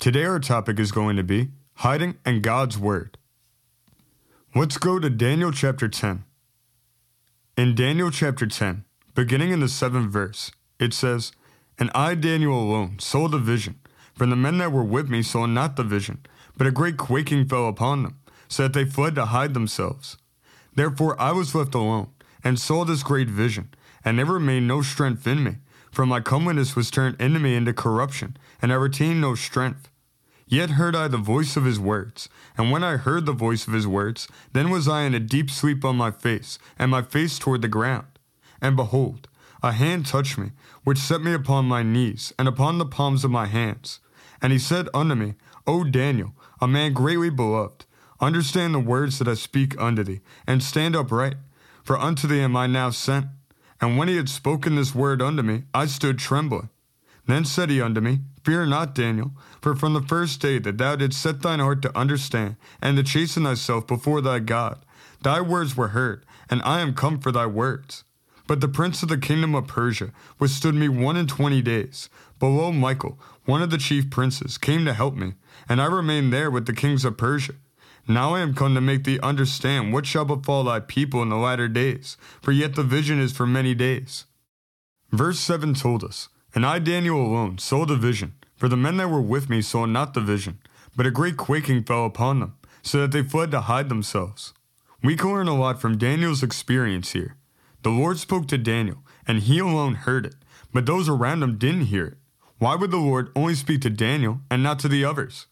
Today, our topic is going to be hiding and God's Word. Let's go to Daniel chapter 10. In Daniel chapter 10, beginning in the seventh verse, it says, And I, Daniel alone, saw the vision, for the men that were with me saw not the vision, but a great quaking fell upon them, so that they fled to hide themselves. Therefore I was left alone, and saw this great vision, and there remained no strength in me, for my comeliness was turned into me into corruption, and I retained no strength. Yet heard I the voice of his words, and when I heard the voice of his words, then was I in a deep sleep on my face, and my face toward the ground. And behold, a hand touched me, which set me upon my knees, and upon the palms of my hands. And he said unto me, O Daniel, a man greatly beloved, understand the words that I speak unto thee, and stand upright, for unto thee am I now sent. And when he had spoken this word unto me, I stood trembling. Then said he unto me, Fear not, Daniel, for from the first day that thou didst set thine heart to understand, and to chasten thyself before thy God, thy words were heard, and I am come for thy words. But the prince of the kingdom of Persia withstood me one and twenty days. Below Michael, one of the chief princes, came to help me, and I remained there with the kings of Persia. Now I am come to make thee understand what shall befall thy people in the latter days, for yet the vision is for many days. Verse 7 told us, And I, Daniel alone, saw the vision, for the men that were with me saw not the vision, but a great quaking fell upon them, so that they fled to hide themselves. We can learn a lot from Daniel's experience here. The Lord spoke to Daniel, and he alone heard it, but those around him didn't hear it. Why would the Lord only speak to Daniel and not to the others?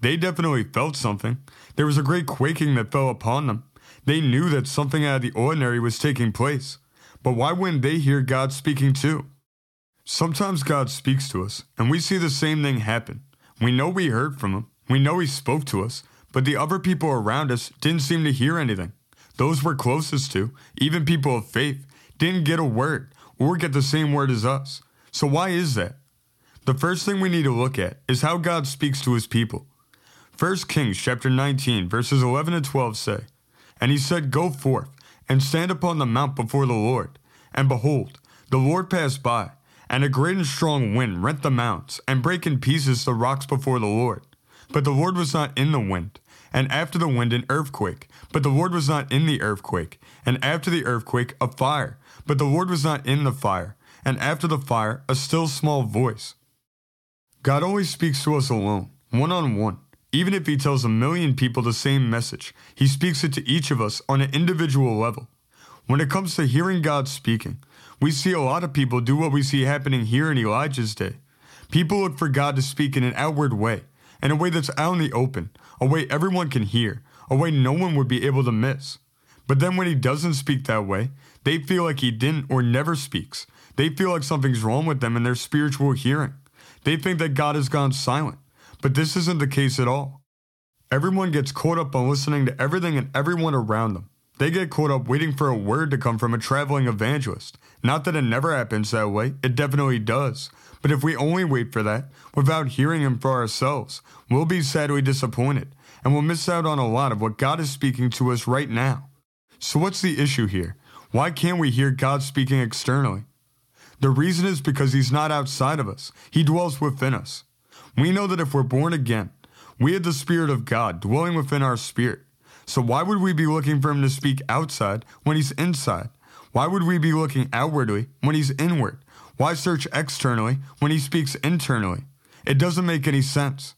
They definitely felt something. There was a great quaking that fell upon them. They knew that something out of the ordinary was taking place. But why wouldn't they hear God speaking too? Sometimes God speaks to us, and we see the same thing happen. We know we heard from Him, we know He spoke to us, but the other people around us didn't seem to hear anything. Those we're closest to, even people of faith, didn't get a word or get the same word as us. So why is that? The first thing we need to look at is how God speaks to His people. 1 Kings chapter 19 verses 11 and 12 say, And he said, Go forth, and stand upon the mount before the Lord. And behold, the Lord passed by, and a great and strong wind rent the mounts, and brake in pieces the rocks before the Lord. But the Lord was not in the wind, and after the wind an earthquake, but the Lord was not in the earthquake, and after the earthquake a fire, but the Lord was not in the fire, and after the fire a still small voice. God always speaks to us alone, one on one. Even if he tells a million people the same message, he speaks it to each of us on an individual level. When it comes to hearing God speaking, we see a lot of people do what we see happening here in Elijah's day. People look for God to speak in an outward way, in a way that's out in the open, a way everyone can hear, a way no one would be able to miss. But then when he doesn't speak that way, they feel like he didn't or never speaks. They feel like something's wrong with them in their spiritual hearing. They think that God has gone silent. But this isn't the case at all. Everyone gets caught up on listening to everything and everyone around them. They get caught up waiting for a word to come from a traveling evangelist. Not that it never happens that way, it definitely does. But if we only wait for that, without hearing Him for ourselves, we'll be sadly disappointed, and we'll miss out on a lot of what God is speaking to us right now. So, what's the issue here? Why can't we hear God speaking externally? The reason is because He's not outside of us, He dwells within us. We know that if we're born again, we have the Spirit of God dwelling within our spirit. So why would we be looking for him to speak outside when he's inside? Why would we be looking outwardly when he's inward? Why search externally when he speaks internally? It doesn't make any sense.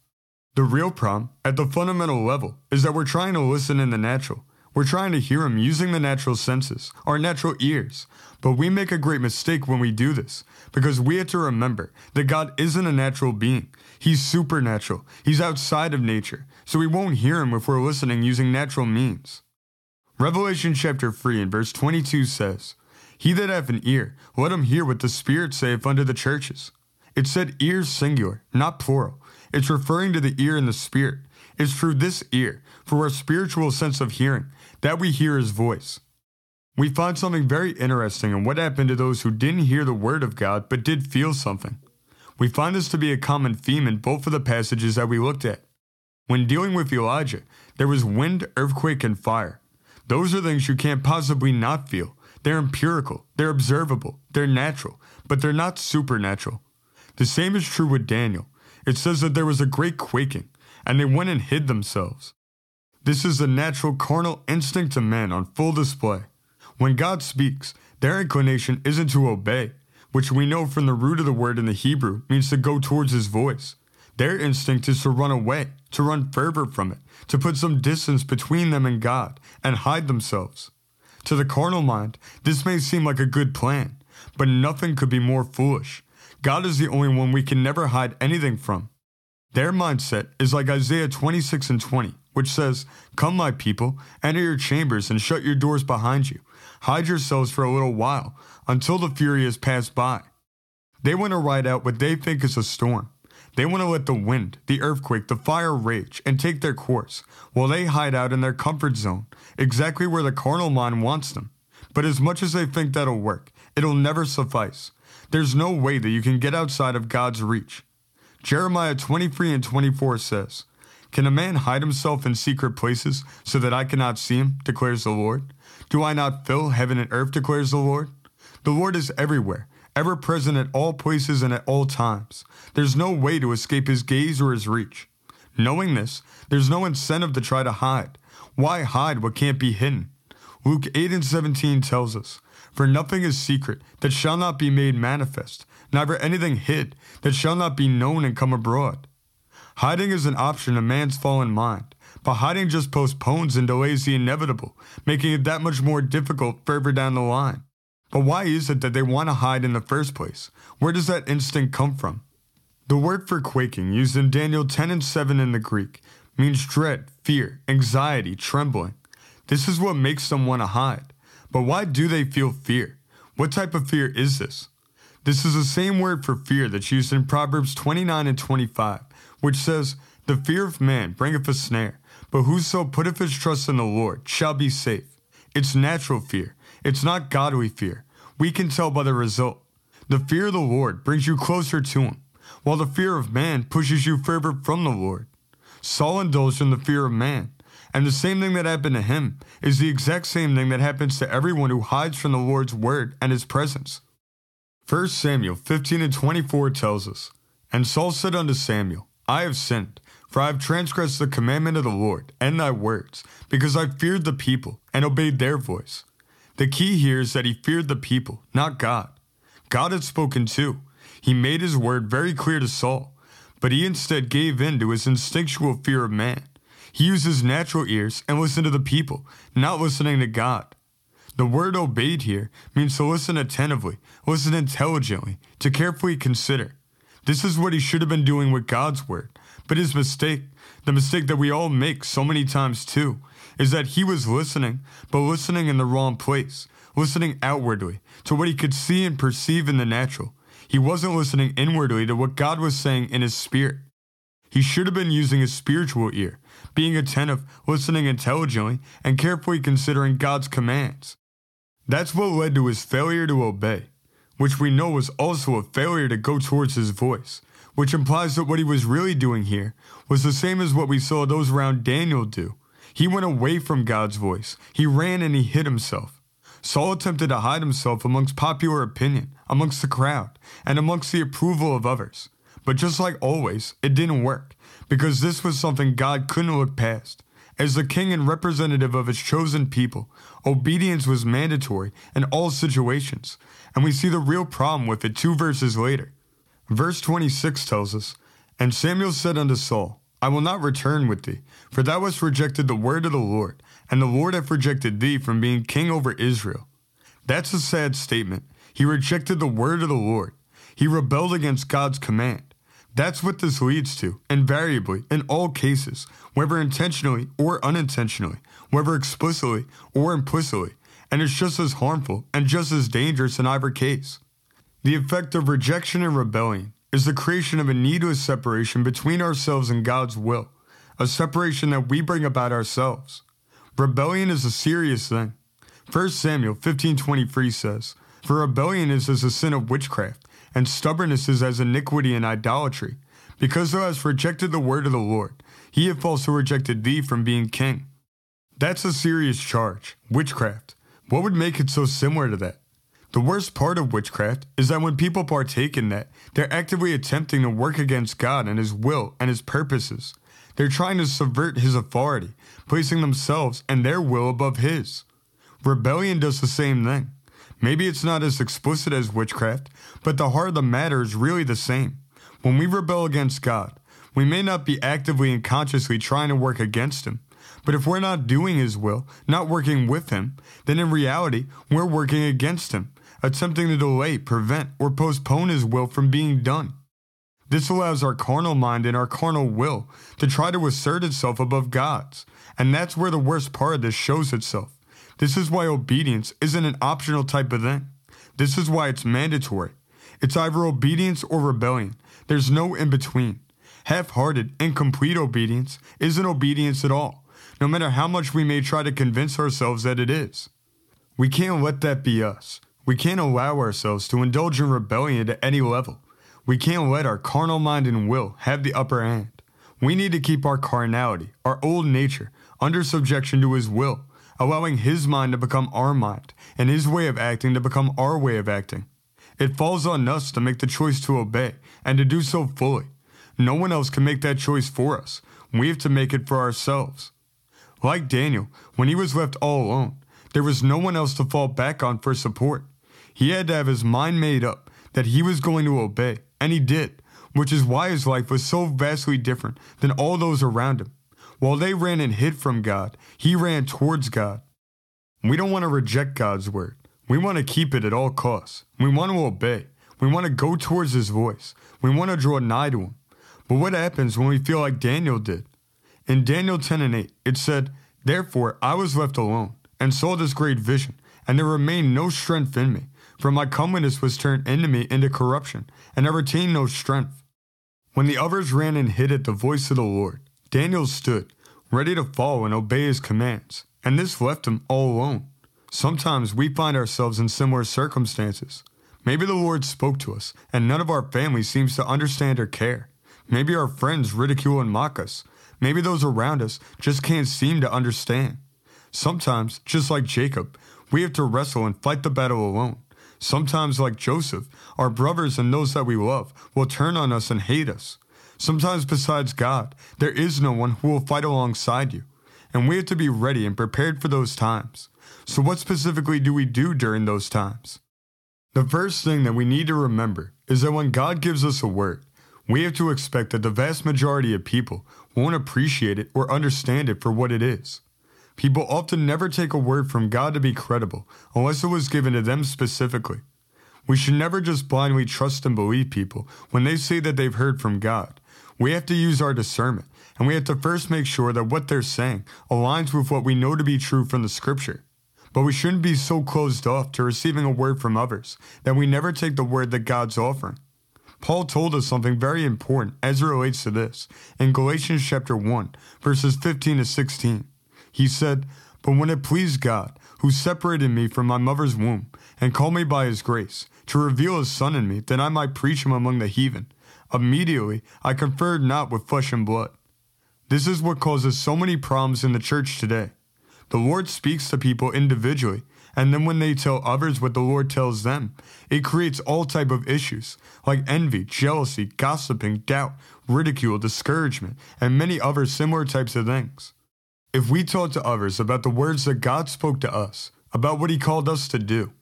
The real problem, at the fundamental level, is that we're trying to listen in the natural. We're trying to hear him using the natural senses, our natural ears. But we make a great mistake when we do this, because we have to remember that God isn't a natural being. He's supernatural. He's outside of nature, so we won't hear him if we're listening using natural means. Revelation chapter 3 and verse 22 says, He that hath an ear, let him hear what the Spirit saith unto the churches. It said ears singular, not plural. It's referring to the ear and the Spirit. It's through this ear, for our spiritual sense of hearing, that we hear his voice. We find something very interesting in what happened to those who didn't hear the word of God but did feel something. We find this to be a common theme in both of the passages that we looked at. When dealing with Elijah, there was wind, earthquake, and fire. Those are things you can't possibly not feel. They're empirical, they're observable, they're natural, but they're not supernatural. The same is true with Daniel. it says that there was a great quaking, and they went and hid themselves. This is the natural carnal instinct of man on full display. When God speaks, their inclination isn't to obey, which we know from the root of the word in the Hebrew means to go towards his voice. Their instinct is to run away, to run further from it, to put some distance between them and God, and hide themselves. To the carnal mind, this may seem like a good plan, but nothing could be more foolish. God is the only one we can never hide anything from. Their mindset is like Isaiah 26 and 20, which says, Come, my people, enter your chambers and shut your doors behind you. Hide yourselves for a little while until the fury has passed by. They want to ride out what they think is a storm. They want to let the wind, the earthquake, the fire rage and take their course, while they hide out in their comfort zone, exactly where the carnal mind wants them. But as much as they think that'll work, it'll never suffice. There's no way that you can get outside of God's reach. Jeremiah 23 and 24 says, Can a man hide himself in secret places so that I cannot see him, declares the Lord? Do I not fill heaven and earth, declares the Lord? The Lord is everywhere, ever present at all places and at all times. There's no way to escape his gaze or his reach. Knowing this, there's no incentive to try to hide. Why hide what can't be hidden? Luke 8 and 17 tells us, For nothing is secret that shall not be made manifest, neither anything hid that shall not be known and come abroad. Hiding is an option in man's fallen mind, but hiding just postpones and delays the inevitable, making it that much more difficult further down the line. But why is it that they want to hide in the first place? Where does that instinct come from? The word for quaking, used in Daniel 10 and 7 in the Greek, means dread, fear, anxiety, trembling. This is what makes them want to hide. But why do they feel fear? What type of fear is this? This is the same word for fear that's used in Proverbs 29 and 25, which says, The fear of man bringeth a snare, but whoso putteth his trust in the Lord shall be safe. It's natural fear, it's not God we fear. We can tell by the result. The fear of the Lord brings you closer to Him, while the fear of man pushes you further from the Lord. Saul indulged in the fear of man, and the same thing that happened to him is the exact same thing that happens to everyone who hides from the Lord's word and His presence. 1 Samuel 15 and 24 tells us, And Saul said unto Samuel, I have sinned, for I have transgressed the commandment of the Lord and thy words, because I feared the people and obeyed their voice. The key here is that he feared the people, not God. God had spoken too. He made his word very clear to Saul, but he instead gave in to his instinctual fear of man. He used his natural ears and listened to the people, not listening to God. The word obeyed here means to listen attentively, listen intelligently, to carefully consider. This is what he should have been doing with God's word. But his mistake, the mistake that we all make so many times too, is that he was listening, but listening in the wrong place, listening outwardly to what he could see and perceive in the natural. He wasn't listening inwardly to what God was saying in his spirit. He should have been using his spiritual ear, being attentive, listening intelligently, and carefully considering God's commands. That's what led to his failure to obey, which we know was also a failure to go towards his voice, which implies that what he was really doing here was the same as what we saw those around Daniel do, he went away from God's voice. He ran and he hid himself. Saul attempted to hide himself amongst popular opinion, amongst the crowd, and amongst the approval of others. But just like always, it didn't work, because this was something God couldn't look past. As the king and representative of his chosen people, obedience was mandatory in all situations, and we see the real problem with it two verses later. Verse 26 tells us, And Samuel said unto Saul, I will not return with thee, for thou hast rejected the word of the Lord, and the Lord hath rejected thee from being king over Israel. That's a sad statement. He rejected the word of the Lord. He rebelled against God's command. That's what this leads to, invariably, in all cases, whether intentionally or unintentionally, whether explicitly or implicitly, and it's just as harmful and just as dangerous in either case. The effect of rejection and rebellion is the creation of a needless separation between ourselves and God's will, a separation that we bring about ourselves. Rebellion is a serious thing. 1 Samuel 15:23 says, "For rebellion is as a sin of witchcraft, and stubbornness is as iniquity and idolatry. Because thou hast rejected the word of the Lord, he hath also rejected thee from being king." That's a serious charge. Witchcraft. What would make it so similar to that? The worst part of witchcraft is that when people partake in that, they're actively attempting to work against God and His will and His purposes. They're trying to subvert His authority, placing themselves and their will above His. Rebellion does the same thing. Maybe it's not as explicit as witchcraft, but the heart of the matter is really the same. When we rebel against God, we may not be actively and consciously trying to work against Him, but if we're not doing His will, not working with Him, then in reality, we're working against Him, attempting to delay, prevent, or postpone His will from being done. This allows our carnal mind and our carnal will to try to assert itself above God's, and that's where the worst part of this shows itself. This is why obedience isn't an optional type of thing. This is why it's mandatory. It's either obedience or rebellion. There's no in between. Half hearted, incomplete obedience isn't obedience at all, no matter how much we may try to convince ourselves that it is. We can't let that be us. We can't allow ourselves to indulge in rebellion at any level. We can't let our carnal mind and will have the upper hand. We need to keep our carnality, our old nature, under subjection to His will allowing his mind to become our mind and his way of acting to become our way of acting. It falls on us to make the choice to obey and to do so fully. No one else can make that choice for us. We have to make it for ourselves. Like Daniel, when he was left all alone, there was no one else to fall back on for support. He had to have his mind made up that he was going to obey, and he did, which is why his life was so vastly different than all those around him. While they ran and hid from God, he ran towards God. We don't want to reject God's word. We want to keep it at all costs. We want to obey. We want to go towards his voice. We want to draw nigh to him. But what happens when we feel like Daniel did? In Daniel 10 and 8, it said, Therefore I was left alone, and saw this great vision, and there remained no strength in me, for my comeliness was turned into me into corruption, and I retained no strength. When the others ran and hid at the voice of the Lord, Daniel stood, ready to follow and obey his commands, and this left him all alone. Sometimes we find ourselves in similar circumstances. Maybe the Lord spoke to us, and none of our family seems to understand or care. Maybe our friends ridicule and mock us. Maybe those around us just can't seem to understand. Sometimes, just like Jacob, we have to wrestle and fight the battle alone. Sometimes, like Joseph, our brothers and those that we love will turn on us and hate us. Sometimes, besides God, there is no one who will fight alongside you, and we have to be ready and prepared for those times. So, what specifically do we do during those times? The first thing that we need to remember is that when God gives us a word, we have to expect that the vast majority of people won't appreciate it or understand it for what it is. People often never take a word from God to be credible unless it was given to them specifically. We should never just blindly trust and believe people when they say that they've heard from God, we have to use our discernment, and we have to first make sure that what they're saying aligns with what we know to be true from the scripture. But we shouldn't be so closed off to receiving a word from others that we never take the word that God's offering. Paul told us something very important as it relates to this in Galatians chapter 1, verses 15 to 16. He said, But when it pleased God, who separated me from my mother's womb, and called me by his grace, to reveal his Son in me, that I might preach him among the heathen, Immediately, I conferred not with flesh and blood. This is what causes so many problems in the church today. The Lord speaks to people individually, and then when they tell others what the Lord tells them, it creates all type of issues like envy, jealousy, gossiping, doubt, ridicule, discouragement, and many other similar types of things. If we talk to others about the words that God spoke to us, about what he called us to do,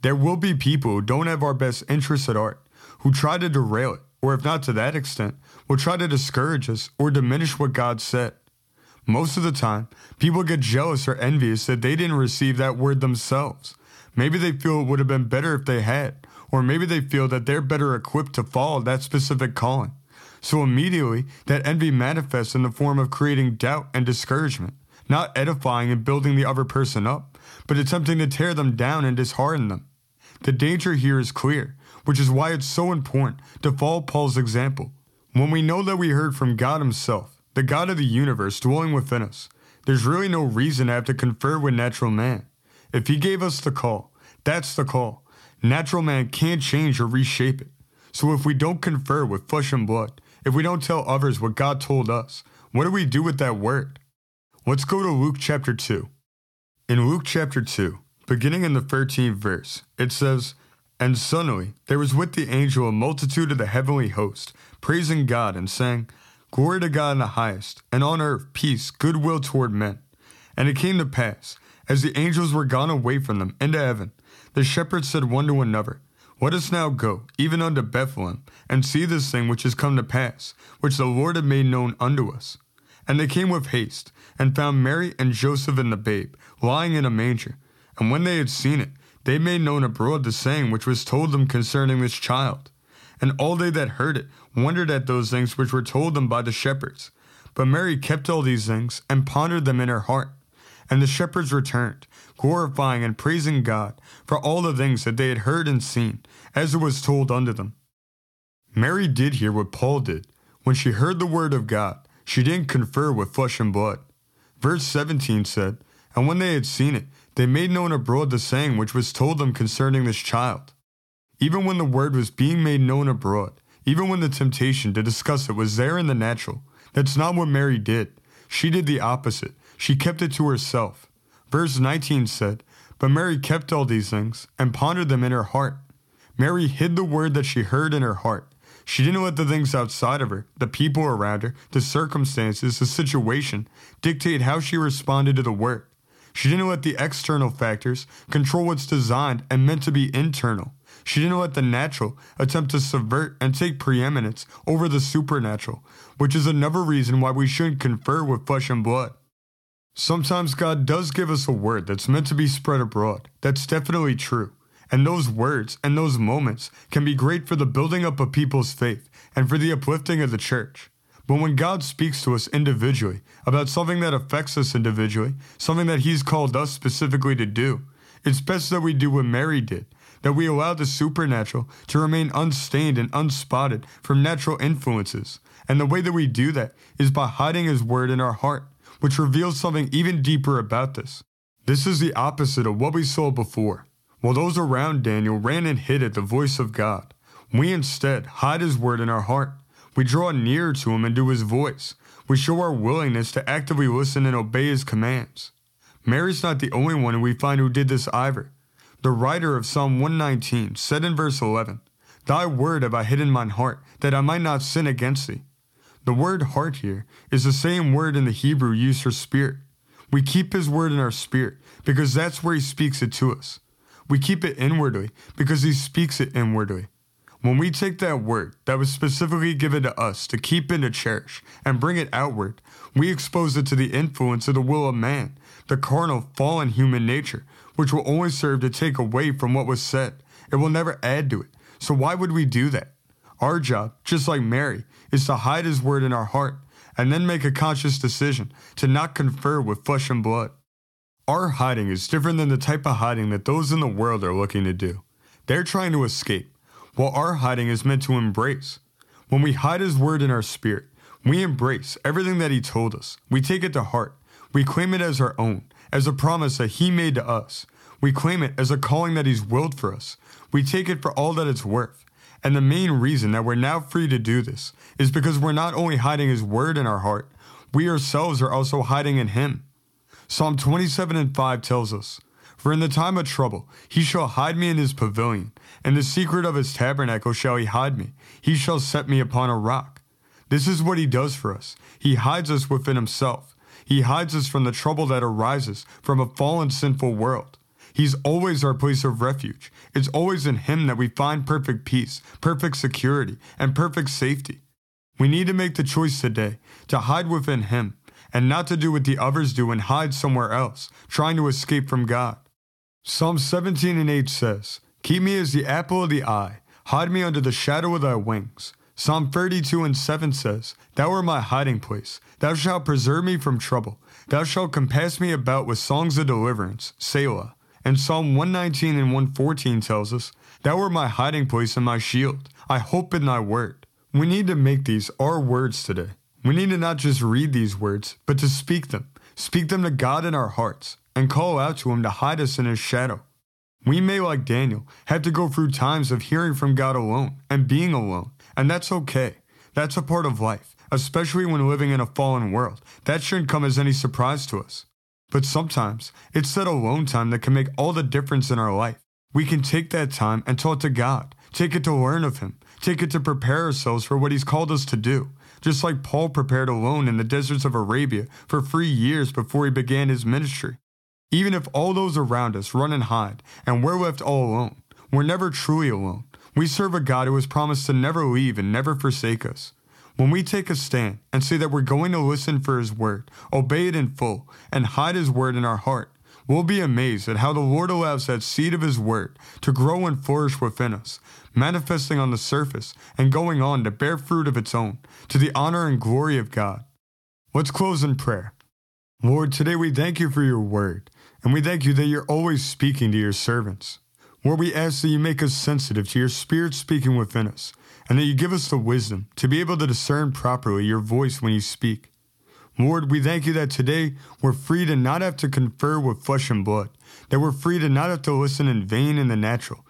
there will be people who don't have our best interests at heart, who try to derail it, or if not to that extent, will try to discourage us or diminish what God said. Most of the time, people get jealous or envious that they didn't receive that word themselves. Maybe they feel it would have been better if they had, or maybe they feel that they're better equipped to follow that specific calling. So immediately, that envy manifests in the form of creating doubt and discouragement, not edifying and building the other person up, but attempting to tear them down and dishearten them. The danger here is clear which is why it's so important to follow Paul's example. When we know that we heard from God Himself, the God of the universe dwelling within us, there's really no reason to have to confer with natural man. If He gave us the call, that's the call. Natural man can't change or reshape it. So if we don't confer with flesh and blood, if we don't tell others what God told us, what do we do with that word? Let's go to Luke chapter 2. In Luke chapter 2, beginning in the 13th verse, it says, And suddenly there was with the angel a multitude of the heavenly host, praising God and saying, Glory to God in the highest, and on earth peace, goodwill toward men. And it came to pass, as the angels were gone away from them into heaven, the shepherds said one to another, Let us now go, even unto Bethlehem, and see this thing which is come to pass, which the Lord had made known unto us. And they came with haste, and found Mary and Joseph and the babe, lying in a manger. And when they had seen it, they made known abroad the saying which was told them concerning this child. And all they that heard it wondered at those things which were told them by the shepherds. But Mary kept all these things and pondered them in her heart. And the shepherds returned, glorifying and praising God for all the things that they had heard and seen, as it was told unto them. Mary did here what Paul did. When she heard the word of God, she didn't confer with flesh and blood. Verse 17 said, And when they had seen it, they made known abroad the saying which was told them concerning this child. Even when the word was being made known abroad, even when the temptation to discuss it was there in the natural, that's not what Mary did. She did the opposite. She kept it to herself. Verse 19 said, But Mary kept all these things and pondered them in her heart. Mary hid the word that she heard in her heart. She didn't let the things outside of her, the people around her, the circumstances, the situation, dictate how she responded to the word. She didn't let the external factors control what's designed and meant to be internal. She didn't let the natural attempt to subvert and take preeminence over the supernatural, which is another reason why we shouldn't confer with flesh and blood. Sometimes God does give us a word that's meant to be spread abroad. That's definitely true. And those words and those moments can be great for the building up of people's faith and for the uplifting of the church. But when God speaks to us individually about something that affects us individually, something that He's called us specifically to do, it's best that we do what Mary did, that we allow the supernatural to remain unstained and unspotted from natural influences. And the way that we do that is by hiding His word in our heart, which reveals something even deeper about this. This is the opposite of what we saw before. While those around Daniel ran and hid at the voice of God, we instead hide His word in our heart we draw near to him and to his voice. We show our willingness to actively listen and obey his commands. Mary's not the only one we find who did this either. The writer of Psalm 119 said in verse 11, Thy word have I hid in mine heart, that I might not sin against thee. The word heart here is the same word in the Hebrew used for spirit. We keep his word in our spirit because that's where he speaks it to us. We keep it inwardly because he speaks it inwardly. When we take that word that was specifically given to us to keep and to cherish and bring it outward, we expose it to the influence of the will of man, the carnal, fallen human nature, which will only serve to take away from what was said. It will never add to it. So why would we do that? Our job, just like Mary, is to hide his word in our heart and then make a conscious decision to not confer with flesh and blood. Our hiding is different than the type of hiding that those in the world are looking to do. They're trying to escape while our hiding is meant to embrace. When we hide His word in our spirit, we embrace everything that He told us. We take it to heart. We claim it as our own, as a promise that He made to us. We claim it as a calling that He's willed for us. We take it for all that it's worth. And the main reason that we're now free to do this is because we're not only hiding His word in our heart, we ourselves are also hiding in Him. Psalm 27 and 5 tells us, for in the time of trouble he shall hide me in his pavilion. In the secret of his tabernacle shall he hide me. He shall set me upon a rock. This is what he does for us. He hides us within himself. He hides us from the trouble that arises from a fallen, sinful world. He's always our place of refuge. It's always in Him that we find perfect peace, perfect security, and perfect safety. We need to make the choice today to hide within Him and not to do what the others do and hide somewhere else, trying to escape from God. Psalm 17 and 8 says, Keep me as the apple of the eye, hide me under the shadow of thy wings. Psalm 32 and 7 says, Thou art my hiding place. Thou shalt preserve me from trouble. Thou shalt compass me about with songs of deliverance. Selah. And Psalm 119 and 114 tells us, Thou art my hiding place and my shield. I hope in thy word. We need to make these our words today. We need to not just read these words, but to speak them. Speak them to God in our hearts and call out to him to hide us in his shadow. We may, like Daniel, have to go through times of hearing from God alone and being alone, and that's okay. That's a part of life, especially when living in a fallen world. That shouldn't come as any surprise to us. But sometimes, it's that alone time that can make all the difference in our life. we can take that time and talk to God, take it to learn of Him, take it to prepare ourselves for what He's called us to do. Just like Paul prepared alone in the deserts of Arabia for three years before he began his ministry. Even if all those around us run and hide, and we're left all alone, we're never truly alone. We serve a God who has promised to never leave and never forsake us. When we take a stand and say that we're going to listen for His word, obey it in full, and hide His word in our heart, We'll be amazed at how the Lord allows that seed of His Word to grow and flourish within us, manifesting on the surface and going on to bear fruit of its own, to the honor and glory of God. Let's close in prayer. Lord, today we thank you for your word, and we thank you that you're always speaking to your servants. Lord, we ask that you make us sensitive to your spirit speaking within us, and that you give us the wisdom to be able to discern properly your voice when you speak. Lord, we thank you that today we're free to not have to confer with flesh and blood, that we're free to not have to listen in vain in the natural.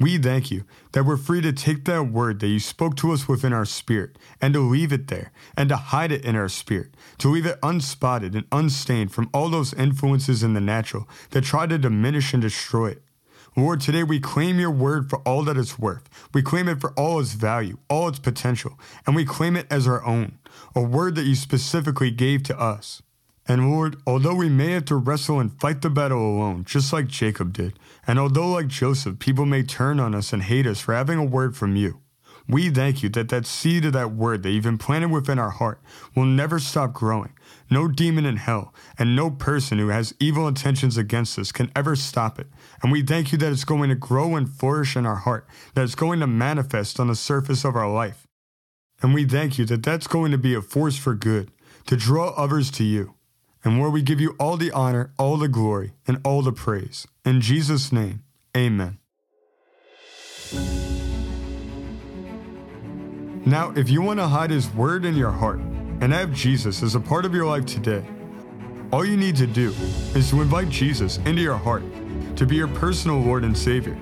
We thank you that we're free to take that word that you spoke to us within our spirit and to leave it there and to hide it in our spirit, to leave it unspotted and unstained from all those influences in the natural that try to diminish and destroy it. Lord, today we claim your word for all that it's worth. We claim it for all its value, all its potential, and we claim it as our own, a word that you specifically gave to us. And Lord, although we may have to wrestle and fight the battle alone, just like Jacob did, and although, like Joseph, people may turn on us and hate us for having a word from you, we thank you that that seed of that word that you've implanted within our heart will never stop growing. No demon in hell and no person who has evil intentions against us can ever stop it. And we thank you that it's going to grow and flourish in our heart, that it's going to manifest on the surface of our life. And we thank you that that's going to be a force for good, to draw others to you. And where we give you all the honor, all the glory, and all the praise. In Jesus' name, amen. Now, if you want to hide His Word in your heart and have Jesus as a part of your life today, all you need to do is to invite Jesus into your heart to be your personal Lord and Savior.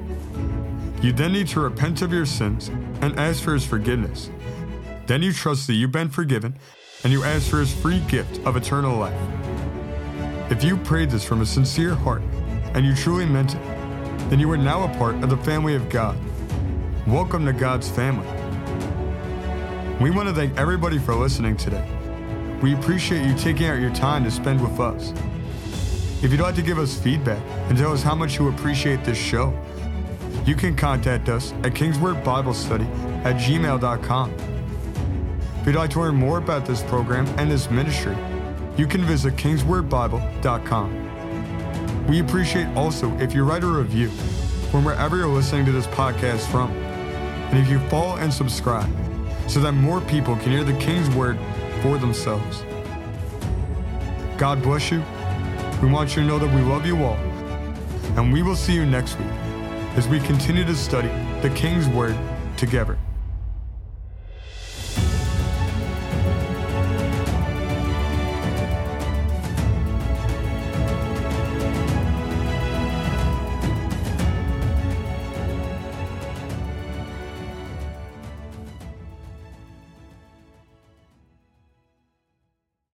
You then need to repent of your sins and ask for His forgiveness. Then you trust that you've been forgiven and you ask for His free gift of eternal life. If you prayed this from a sincere heart and you truly meant it, then you are now a part of the family of God. Welcome to God's family. We want to thank everybody for listening today. We appreciate you taking out your time to spend with us. If you'd like to give us feedback and tell us how much you appreciate this show, you can contact us at Kingsword Bible Study at gmail.com. If you'd like to learn more about this program and this ministry, you can visit kingswordbible.com. We appreciate also if you write a review from wherever you're listening to this podcast from, and if you follow and subscribe so that more people can hear the King's Word for themselves. God bless you. We want you to know that we love you all. And we will see you next week as we continue to study the King's Word together.